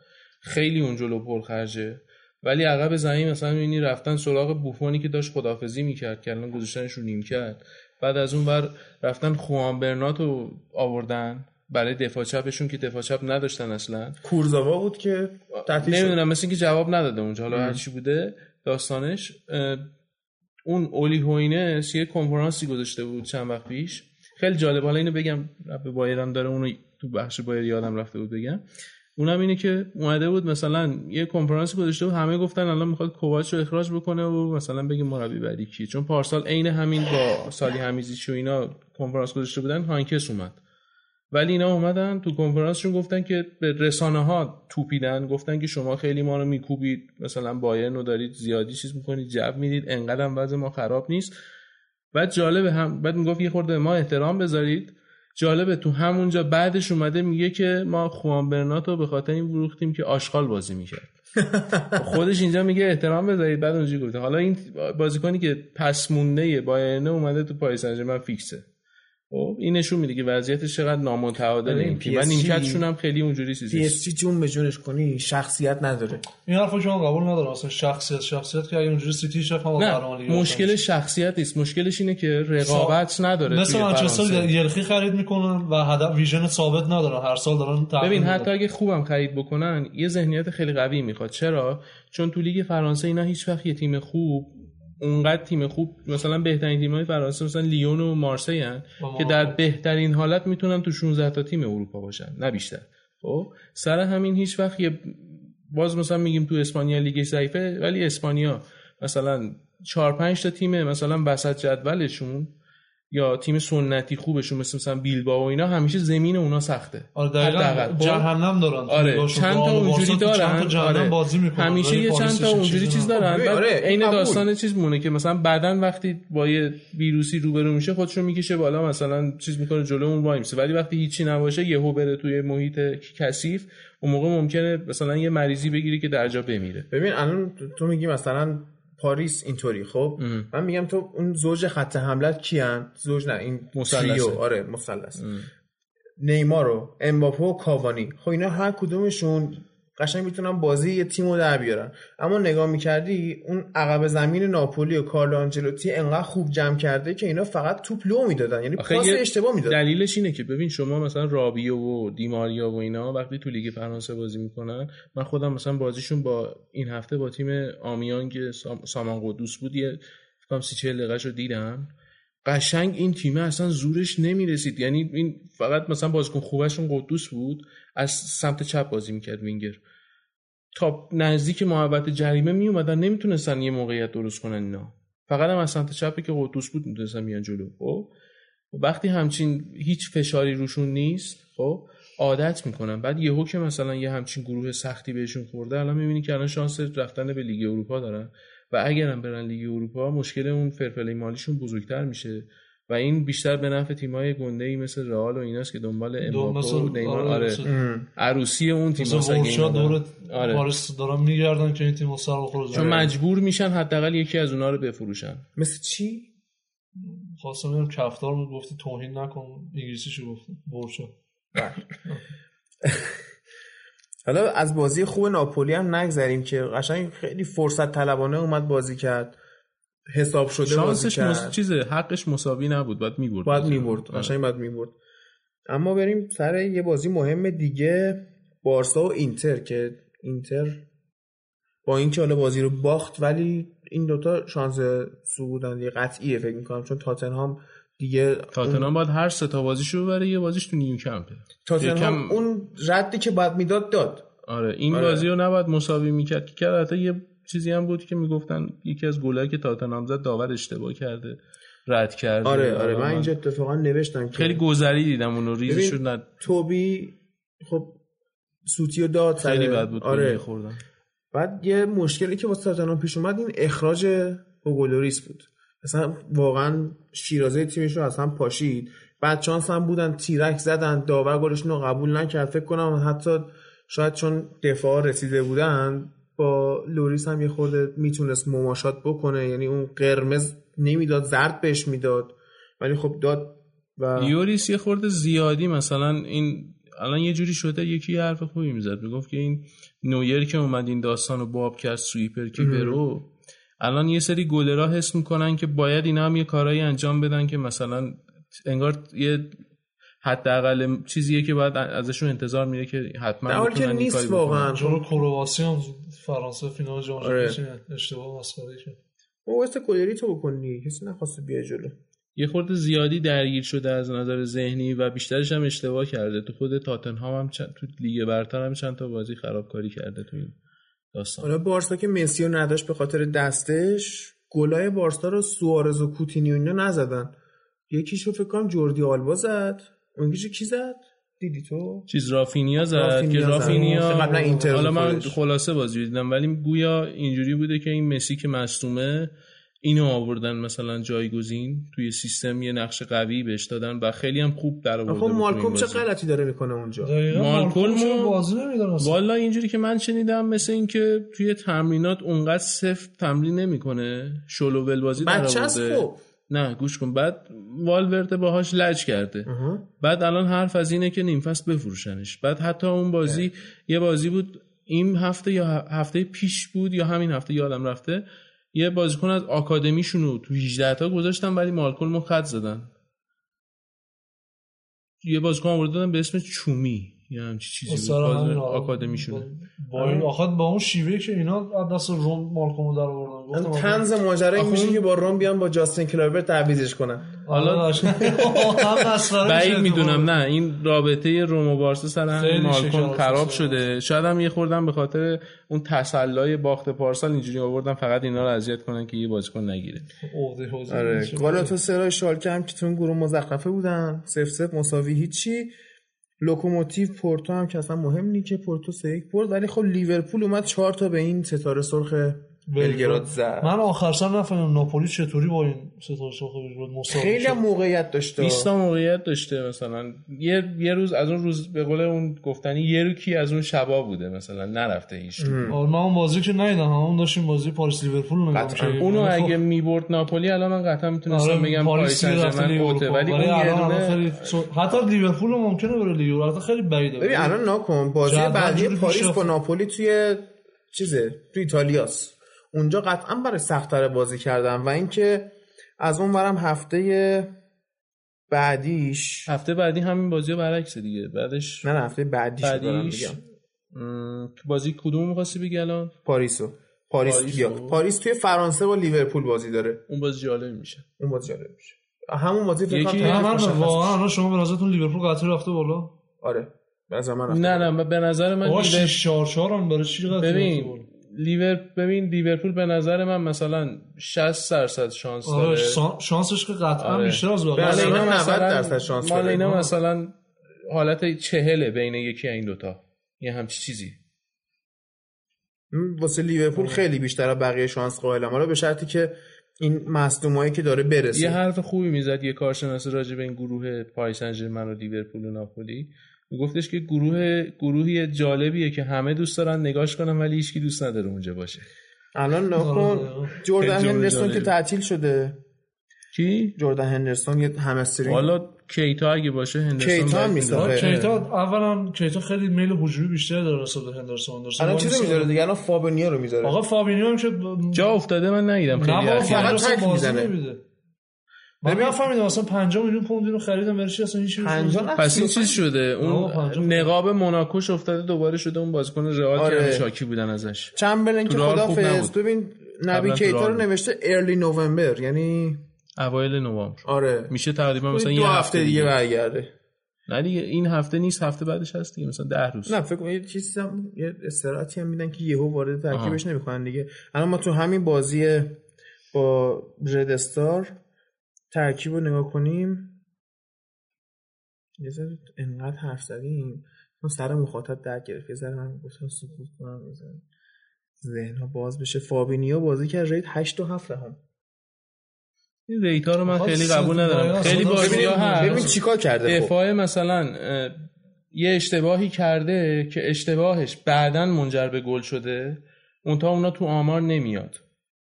خیلی اون جلو پرخرجه. ولی عقب زمین مثلا می‌بینی رفتن سراغ بوفونی که داشت خدافزی می‌کرد که الان گذاشتنش رو نیم کرد بعد از اون بر رفتن خوان برنات رو آوردن برای دفاع چپشون که دفاع چپ نداشتن اصلا. کورزاوا بود که نمی‌دونم مثل اینکه جواب نداده اونجا. حالا هر چی بوده داستانش. اون اولی هوینس یه کنفرانسی گذاشته بود چند وقت پیش. خیلی جالب. حالا اینو بگم به بایرن داره اونو تو بخش بایر یادم رفته بود بگم. اونم اینه که اومده بود مثلا یه کنفرانسی گذاشته بود همه گفتن الان می‌خواد کوواچ رو اخراج بکنه و مثلا بگه مربی بعدی کیه چون پارسال عین همین با سالی همیزیچ و اینا کنفرانس گذاشته بودن هانکس اومد. ولی اینا اومدن تو کنفرانسشون گفتن که به رسانه ها توپیدن گفتن که شما خیلی ما رو میکوبید مثلا بایرن رو دارید زیادی چیز می‌کنید جب می‌دید انقدر وضع ما خراب نیست. بعد جالبه هم بعد می‌گفت یه خورده ما احترام بذارید. جالبه تو همونجا بعدش اومده میگه که ما خوان برناتو به خاطر این فروختیم که آشغال بازی می‌کرد. خودش اینجا میگه احترام بذارید بعد اونجوری گفته. حالا این بازیکنی که پس مونده بایرن اومده تو پاریس سن فیکسه. خب این نشون میده که وضعیتش چقدر نامتعادل این تیم. و نیمکتشون هم خیلی اونجوری چیزی پی اس جی جون به جونش کنی شخصیت نداره. این حرفو شما قبول نداره اصلا شخصیت شخصیت که اونجوری سیتی شف هم نه مشکل شخصیت نیست. مشکلش اینه که رقابت نداره مثل منچستر یلخی خرید می‌کنن و هدف ویژن ثابت ندارن. هر سال دارن ببین حتی اگه خوبم خرید بکنن یه ذهنیت خیلی قوی می‌خواد. چرا؟ چون تو لیگ فرانسه اینا هیچ وقت یه تیم خوب اونقدر تیم خوب مثلا بهترین تیم‌های فرانسه مثلا لیون و مارسی هن که در بهترین حالت می‌تونن تو 16 تا تیم اروپا باشن نه بیشتر. خب سر همین هیچ وقت یه باز مثلا میگیم تو اسپانیا لیگ ضعیفه ولی اسپانیا مثلا 4 5 تا تیم مثلا وسط جدولشون. یا تیم سنتی خوبشون مثل مثلا بیلبا و اینا همیشه زمین اونا سخته. آره دقیقاً؟ جهنم دارن. آره چند تا اونجوری دارن. چند آره. بازی می‌کنن. همیشه یه چند تا اونجوری چیز دارن. آره. عین داستان چیز مونه که مثلا بعدا وقتی با یه ویروسی روبرو میشه خودشو می‌کشه بالا مثلا چیز می‌کنه جلو اون وای میسه. ولی وقتی هیچی نباشه یهو بره توی محیط کثیف. اون موقع ممکنه مثلا یه مریضی بگیری که در جا بمیره. ببین الان تو میگی مثلا پاریس اینطوری خب؟ من میگم تو اون زوج خط حملت کیان؟ زوج نه این مثلث آره مثلث نیمار و امباپه و کاوانی. خب اینا هر کدومشون قشنگ می‌تونن بازی یه تیم رو در بیارن اما نگاه می‌کردی اون عقب زمین ناپولی و کارلو آنجلوتی انقدر خوب جمع کرده که اینا فقط توپ لو می‌دادن. یعنی پاس اشتباه می‌دادن. دلیلش اینه که ببین شما مثلا رابیو و دیماریا و اینا وقتی تو لیگ فرانسه بازی می‌کنن من خودم مثلا بازیشون با این هفته با تیم آمیان که سامان قدوس بود یه فکرم سی چهل رو دیدم. قشنگ این تیم اصلا زورش نمی‌رسید. یعنی این فقط مثلا بازیکن خوبشون قدوس بود از سمت چپ بازی می‌کرد وینگر. تا نزدیک محوطه جریمه می اومدن نمی‌تونستن یه موقعیت درست کنن اینا. فقط هم از سمت چپی که قدوس بود می‌تونستن میان جلو. خب؟ وقتی همچین هیچ فشاری روشون نیست خب؟ عادت می‌کنن. بعد یهو که مثلا یه همچین گروه سختی بهشون خورده الان می‌بینی که الان شانس رفتن به لیگ اروپا دارن. و اگرم برن لیگ اروپا مشکل اون fair play مالیشون بزرگتر میشه. و این بیشتر به نفع تیمای گنده ای مثل رئال و ایناست که دنبال امباپه و نیمار. آره, آره. عروسی اون تیم دور آره. پاریس دارن میگردن که این تیم سر بخوره چون مجبور میشن حداقل یکی از اونها رو بفروشن. مثل چی؟ خواستم بگم کفتار بود گفتی توهین نکن. انگلیسیشو گفتی. برشا بله. حالا از بازی خوب ناپولی هم نگذریم که قشنگ خیلی فرصت طلبانه اومد بازی کرد. حساب شده شانسش مس... چیزه حقش مساوی نبود باید می‌برد. باید می‌برد قشنگ باید می‌برد. اما بریم سر یه بازی مهم دیگه بارسا و اینتر که اینتر با اینکه حالا بازی رو باخت ولی این دوتا شانس صعودن دیگه قطعیه فکر می‌کنم چون تاتنهام دیگه تاتنهام باید هر سه تا بازیشو ببره یه بازیش تو نیوکمپه تاتنهام اون ردی که باید می‌داد داد. آره این آره. بازی رو نباید مساوی می‌کرد که کرد یه چیزی هم بود که می‌گفتن یکی از گلایی که تاتنهام زد داور اشتباه کرده. رد کرده. آره آره من اینجا اتفاقا نوشتم که خیلی گذری دیدم اونو ریزی شد ند... توبی خب سوتی و داد خیلی بد بود آره. خوردن بعد یه مشکلی که واسه تاتنهام پیش اومد این اخراج اوگولوریس بود. مثلا واقعا شیرازه تیمش رو اصلا پاشید. بعد chance هم بودن تیرک زدن داور گلشون رو قبول نکرد. فکر کنم حتی شاید چون دفاع رسیده بودن با لوریس هم یه خورده می‌تونست مماشات بکنه. یعنی اون قرمز نمی‌داد زرد بهش می‌داد. ولی خب داد و یوریس یه خورده زیادی مثلا این الان یه جوری شده یکی حرف خوبی می‌زد. می‌گفت که این نویر که اومد این داستان رو باب کرد سویپر که برو الان یه سری گلرا حس می‌کنن که باید اینا هم یه کارایی انجام بدن که مثلا انگار یه حداقل چیزیه که باید ازشون انتظار میره که حتما بتونن که نیست واقعا. چون کرواسی هم فرانسه فینال جام آره. اشتباه مسخره شد او واسه کلری تو بکنی کسی نخواسته بیا جلو. یه خورده زیادی درگیر شده از نظر ذهنی و بیشترش هم اشتباه کرده. تو خود تاتنهام هم چند تو لیگ برتر هم چند تا بازی خرابکاری کرده تو این داستان. حالا بارسا که مسی رو نداشت به خاطر دستش گلای بارسا رو سوارز و کوتینیو اینا نزدن. یکیشو فکر کنم جوردی آلبا زد. اون کی زد؟ دیدی تو؟ چیز رافینیا زد که رافینیا حالا من خلاصه بازی دیدم ولی گویا اینجوری بوده که این مسی که مصدومه اینو آوردن مثلا جایگزین توی سیستم یه نقش قوی بهش دادن و خیلی هم خوب در آورده خب مالکوم چه. غلطی داره می‌کنه اونجا؟ و- بازی والا اینجوری که من شنیدم مثل اینکه توی تمرینات اونقدر سفت تمرین نمی‌کنه شلو بازی در آورده. خب. نه گوش کن. بعد والورده باهاش لج کرده. بعد الان حرف از اینه که نیم فصل بفروشنش. بعد حتی اون بازی یه بازی بود این هفته یا هفته پیش بود یا همین هفته یادم رفته یه بازیکن از آکادمیشون رو تو 18 تا گذاشتن ولی مالکولم رو خط زدن. یه بازیکن آورده دادن به اسم چومی. یا همچی چیزی بود. آکادمیشونه. با این آخه با اون شیوه که اینا دست روم مالکومو در آوردن. گفتم هم تنز ماجرا این میشه که با روم بیان با جاستین کلایورت تعویضش کنن. حالا هم مسخره بعید می‌دونم. نه این رابطه روم و بارسا سر خیلی مالکوم خراب شده. شاید هم یه خوردم به خاطر اون تلافی باخت پارسال اینجوری آوردن فقط اینا رو اذیت کنن که یه بازیکن نگیره. آره. گالاتاسرای شالکه هم که تو گروه مزخرفه بودن. صفر صفر مساوی هیچی. لوکوموتیو پورتو هم که اصلا مهم نی که پورتو سه یک برد ولی خب لیورپول اومد چهار تا به این ستاره سرخ بلگراد زد. من آخر سر نفهمیدم ناپولی چطوری با این ستاره سرخ بلگراد مساوی خیلی شد. هم موقعیت داشته 20 تا موقعیت داشته مثلا. یه یه روز از اون روز به قول اون گفتنی یه روکی از اون شبا بوده مثلا نرفته هیچ آره من اون بازی که ندیدم همون داشتیم بازی پاریس لیورپول رو نگاه. اونو خب- اگه می‌برد ناپولی الان من قطعا می‌تونستم آره، بگم پاریس سن ژرمن. ولی اون یه الان دونه حتی لیورپول هم ممکنه بره اروپا البته خیلی بعیده. ببین الان ناکن بازی بعدی پاریس با. ناپولی توی چیزه؟ توی ایتالیاست. اونجا قطعا برای سختتر بازی کردن و اینکه از اون برم هفته بعدیش هفته بعدی همین بازی برعکس دیگه. بعدش نه نه هفته بعدیش بعدیش م، که بازی کدوم می‌خواستی بگی الان؟ پاریسو. پاریس پاریسو. بیا پاریس توی فرانسه با لیورپول بازی داره. اون بازی جالب میشه. اون بازی جالب میشه. همون بازی فکر کنم واقعا شما به نظرتون لیورپول قطعی رفته بالا؟ آره. به نظر من نه. نه به نظر من آقا لیور- 6 4 4 هم برای چی ببین لیور ببین لیورپول به نظر من مثلا 60 درصد شانس آره داره. شان- شانسش که قطعا آره. بیشتر از نظر مال من اینا 90 مثلا درصد شانس مال. اینا. مثلا حالت چهله بین یکی این دوتا. یه همچی چیزی. واسه لیورپول خیلی بیشتر از بقیه شانس قائلم. حالا به شرطی که این مصدومایی که داره برسه. یه حرف خوبی می‌زد یه کارشناس راجع به این گروه پاریس سن ژرمن و لیورپول و ناپولی. میگفتش که گروه گروهی جالبیه که همه دوست دارن نگاش کنن ولی هیچکی دوست نداره اونجا باشه الان ناکن آره. جردن هندرسون که. تعطیل شده کی جردن هندرسون یه همسترینگ حالا کیتا اگه باشه هندرسون کیتا. می‌داره. آره. کیتا اولا کیتا خیلی میل هجومی بیشتر داره نسبت به هندرسون هندرسون الان می‌سازه. می‌ذاره دیگه الان فابینیو رو می‌ذاره آقا فابینیو هم که جا افتاده من ندیدم خیلی. فقط تک می‌زنه. ببین- نفهمیدم اصلا 50 میلیون پوند اینو خریدم برای چی اصلا هیچ پس این 35. چیز شده. اون. نقاب موناکوش افتاده دوباره شده اون بازیکن رئال آره. که شاکی بودن ازش. چمبرلین که خدافظ. ببین نبی کیتا رو. نوشته ارلی نوامبر یعنی اوایل نوامبر. آره. میشه تقریبا مثلا دو یه هفته دیگه برگرده. نه دیگه این هفته نیست هفته بعدش هست دیگه مثلا ده روز. نه فکر کنم یه چیزی هم یه استراحتی هم میدن که یهو وارد ترکیبش نمی‌کنن دیگه. الان ما تو همین بازی با رد استار ترکیب رو نگاه کنیم. یه ذره انقدر حرف زدیم. ما سر مخاطب درک گرفت. یه ذره من گفتم سکوت کنم یه ذره. ذهن ها باز بشه. فابینیو بازی کرد. رید 8 و 7 هم. این ریتا رو من خیلی قبول ندارم. خیلی بازی ببین- ها ببین هست. چیکار کرده خب. دفاع مثلا یه اشتباهی کرده که اشتباهش بعدا منجر به گل شده. اون تا اونا تو آمار نمیاد.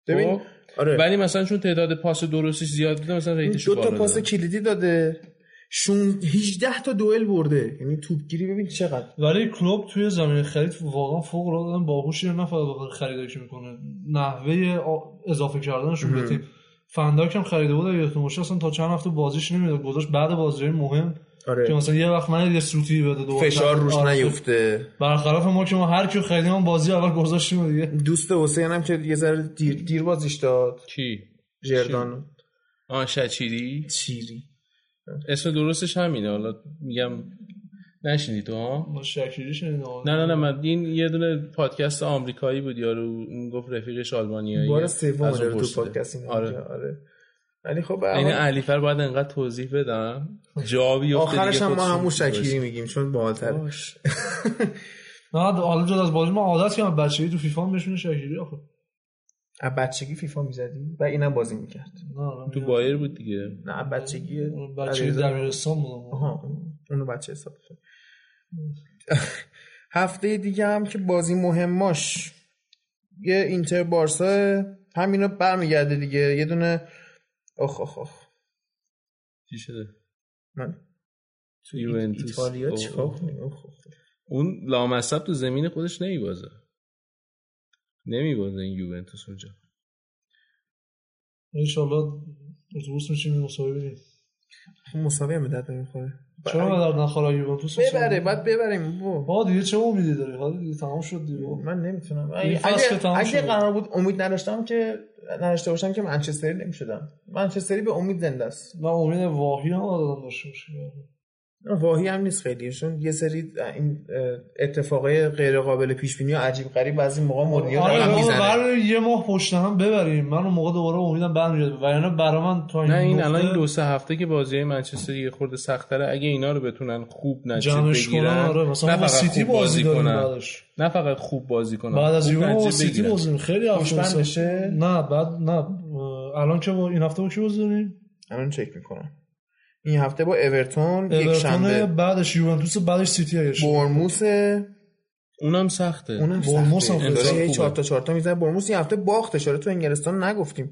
ببین خب؟ آره. ولی مثلا چون تعداد پاس درستش زیاد بوده مثلا ریتش دو تا پاس. کلیدی داده. شون 18 تا دوئل برده. یعنی توپگیری ببین چقدر. ولی کلوب توی زمین خرید واقعا فوق العاده باهوشی نه فقط بخاطر خریدایی که می‌کنه. نحوه اضافه کردنشون به تیم. فنداک هم خریده بود یادتون باشه اصلا تا چند هفته بازیش نمی‌داد. گذاشت بعد بازی مهم که آره مثلا یه وقت من یه سوتی بده دوباره فشار روش آره. نیفته. برخلاف ما که ما هر کیو خریدیم هم بازی اول گذاشتیم دیگه. دوست حسین هم که یه ذره دیر, دیر بازیش داد. کی جردان آن شچیری؟ چیری. اسم درستش همینه. حالا میگم نشینی تو ها نه نه نه من این یه دونه پادکست آمریکایی بود یارو اون گفت رفیقش آلمانیایی. بار سوم داره تو. پادکست آره. آره. ولی خب این علیفر باید انقدر توضیح بدم. جا آخرش دیگه هم ما همون شکیری. میگیم چون باش. نه حالا جدا از بازی من عادت کردم بچگی تو فیفا هم بهشون شکیری آخه. از بچگی فیفا می‌زدی و اینم بازی می‌کرد. نه تو بایر بود دیگه. نه بچگی علیرضا- دبیرستان بودم. آها اونو بچه حساب کن. هفته دیگه هم که بازی مهماش یه اینتر بارسا همینا برمیگرده دیگه. یه دونه آخ آخ آخ چی شده من تو یوونتوس. ایتالیا چیکار. کنیم. اون لامصب تو زمین خودش نمیبازه نمیبازه این یوونتوس اونجا انشالله اتوبوس میشیم مسابقه بریم خب مساوی درد نمی‌خوره. چرا به درد نخوره یوونتوس ببره بعد ببریم. ها دیگه چه امیدی داری؟ حالا دیگه تمام شد دیگه. من نمی‌تونم. اگه, اگه. قرار بود امید نداشتم که نداشته باشم که منچستری نمی‌شدم. منچستری به امید زنده است. نه امید واهی هم آدم داشته باشه واهی هم نیست خیلی. چون یه سری این اتفاقای غیر قابل پیش بینی و عجیب غریب بعضی موقع مدیریت آره می‌زنه یه ماه پشت هم ببریم. من اون موقع دوباره امیدم برمیاد و یعنی برا من تا این نه این الان این دو سه هفته که بازی منچستر یه خورده سختره. اگه اینا رو بتونن خوب نتیجه بگیرن کنن آره مثلا نه فقط سیتی خوب بازی کنن. بعدش. نه فقط خوب بازی کنن بعد از یووه نتیجه سیتی. بازی. خیلی خوشبند افسوسه. بشه؟ نه بعد نه. الان با این هفته با کی بازی داریم؟ الان چک می‌کنم. این هفته با اورتون یک اورتون شنبه. بعدش یوونتوس بعدش سیتی شد. برموس اونم سخته. اونم برموس هم داره خوبه. 4 تا 4 تا می‌زنه. برموس این هفته باخت اشاره تو انگلستان نگفتیم.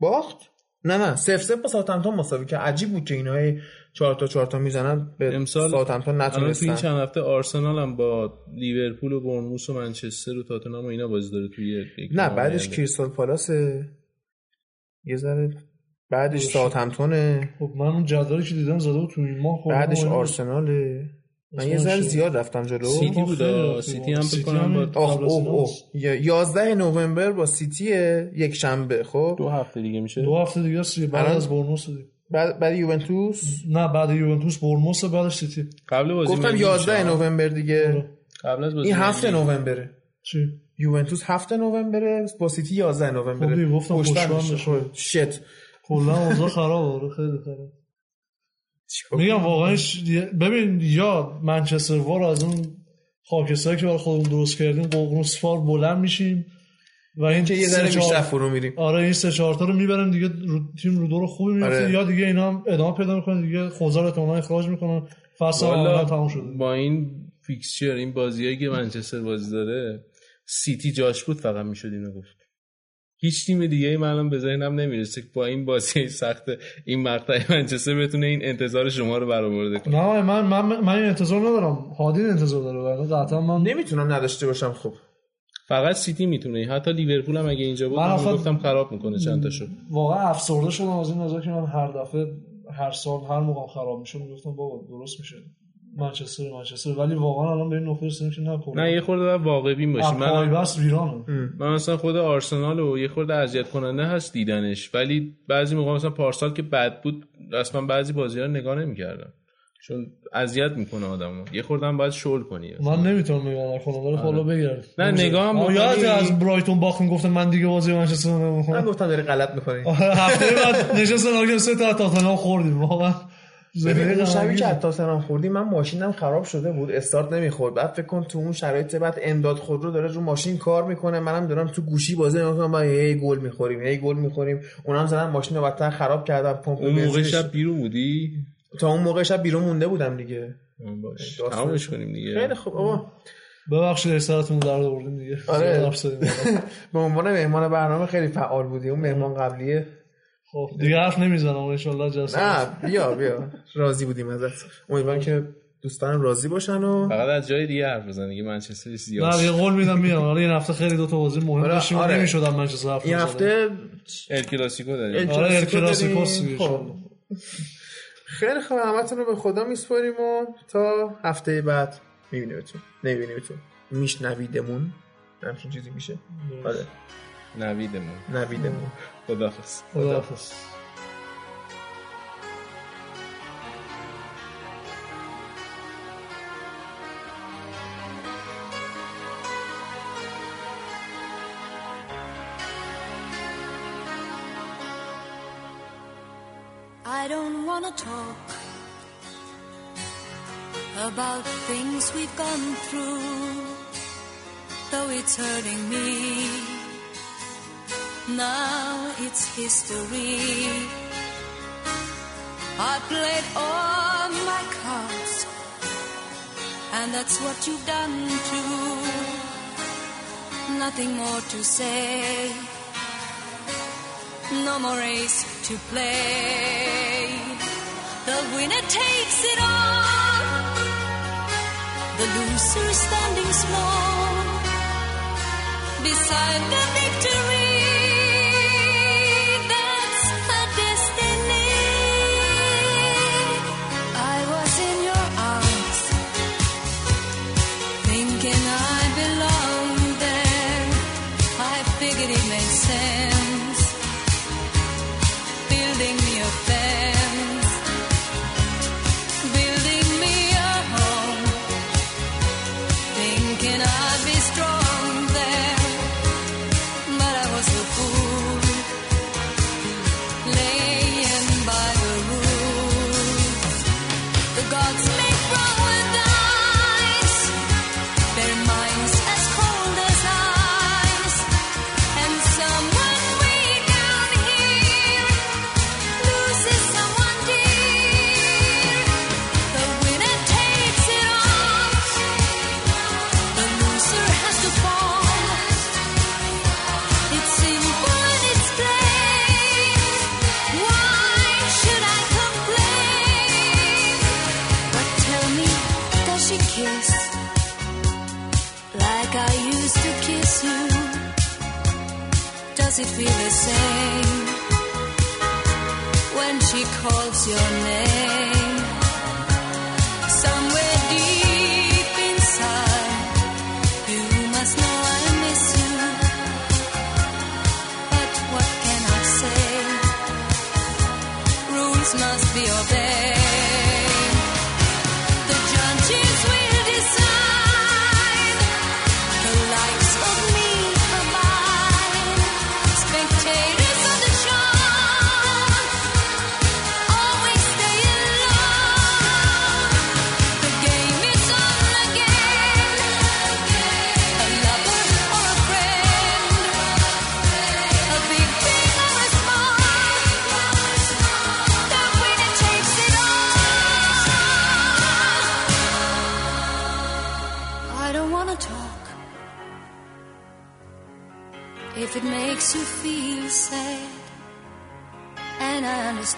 باخت؟ نه نه. سف سف با ساوثهمپتون مساوی کرد عجیب بود که اینا 4 تا 4 تا می‌زنن به امسال ساوثهمپتون الان تو این نتونستن. چند هفته آرسنال هم با لیورپول و بورنموث و منچستر و تاتنهام و اینا بازی داره توی یک نه بعدش. کریستال پالاس یه ذره بعدش درسته. ساوثهمپتون. خب من اون جدولی که دیدم زده بود تو این ماه خب بعدش من- آرسنال. من یه ذره؟ زیاد رفتم جلو. سیتی بود سیتی با. هم سیتی بکنم آخ اوه اوه. ایناست. یا- 11 نوامبر با سیتی یک شنبه خب؟ دو هفته دیگه میشه. دو هفته دیگه است بعد از دیگه. بعد بعد یوونتوس؟ نه بعد یوونتوس برموس بعدش سیتی. قبل بازی گفتم ملی 11 میشه. نوامبر دیگه. قبل از بازی این هفت ملی. نوامبره. چی؟ یوونتوس هفت نوامبره با سیتی 11 خب نوامبره. دیگه گفتم شت کلا اوضاع خراب آره خیلی خراب. میگم؟ واقعا ببین یا منچستر وار از اون خاکستری که برای خودمون درست کردیم ققنوس فار بلند میشیم و این که یه ذره بیشتر فرو میریم. آره این سه چهار تا رو می‌برن دیگه رو تیم رو دور خوبی میفته آره. یا دیگه اینا هم ادامه پیدا می‌کنن دیگه خوزار احتمالاً اخراج می‌کنن. فصل عملاً تموم شده. با این fixture این بازیایی که منچستر بازی داره سیتی جاش بود فقط می‌شد اینو گفت. هیچ تیم دیگه ای الان به ذهنم نمی‌رسه که با این بازی سخت این مقطع منچستر بتونه این انتظار شما رو برآورده کنه. نه من من من این انتظار ندارم. هادی انتظار داره ولی قطعا من نمی‌تونم نداشته باشم خب. فقط سیتی می‌تونه. حتی لیورپول هم اگه اینجا بود من آخه- گفتم خراب می‌کنه چند تاشو واقعا افسرده شدم از این نظر که من هر دفعه هر سال هر موقع خراب میشه می‌گفتم بابا درست میشه. منچستر منچستر. ولی واقعا الان به این نقطه رسیدیم که نه نه یه خورده واقع بین باشی من پایبست ویرانه. من مثلا خود آرسنال و یه خورده اذیت کننده هست دیدنش. ولی بعضی موقع مثلا پارسال که بد بود اصلا بعضی بازی ها نگاه نمی‌کردم. چون اذیت می‌کنه آدمو. یه خورده هم باید شل کنی. من نمی‌تونم نگاه نکنم ولی خب بگرد نه، نگاه هم. یادت از برایتون باختیم گفتم من دیگه بازی منچستر رو من نمی‌خوام گفتم داری غلط می‌کنی. هفته بعد نشستن آگه سه تا تاتنهام خوردیم. واقعا. ببین اون شبی که تاتنهام خوردی من ماشینم خراب شده بود. استارت نمی‌خورد. بعد فکر کن تو اون شرایط بعد امداد خودرو داره رو ماشین کار می‌کنه. منم دارم تو گوشی بازی می‌کنم. بعد هی گل می‌خوریم هی گل می‌خوریم. اونم زدن ماشین رو بدتر خراب کردم پمپ اون موقع شب بیرون بودی؟ تا اون موقع شب بیرون مونده بودم دیگه. باش. تمامش کنیم دیگه. خیلی خوب آقا ببخشید استراتون در آوردیم دیگه. آره. به عنوان مهمان برنامه خیلی فعال بودی. اون مهمان قبلیه خب دیگه حرف نمی‌زنم ان شاء الله جلسه نه بیا بیا. راضی بودیم ازت. امیدوارم که دوستانم راضی باشن و فقط از جای دیگه حرف بزن دیگه منچستر زیاد نه یه قول میدم میام. حالا این هفته خیلی دو تا بازی مهم آره، داشتیم آره. نمی‌شدم منچستر حرف این. هفته ال کلاسیکو داریم. آره ال کلاسیکو خب. خیلی خوب همتون رو به خدا میسپاریم و تا هفته بعد میبینیمتون. نمیبینیمتون. میشنویدمون. همچین چیزی میشه. آره. نویدمون نویدمون خدافظ خداحافظ I don't wanna talk about things we've gone through, though it's hurting me. now it's history. I played all my cards, and that's what you've done too. Nothing more to say, no more race to play. The winner takes it all, the loser is standing small beside the victory.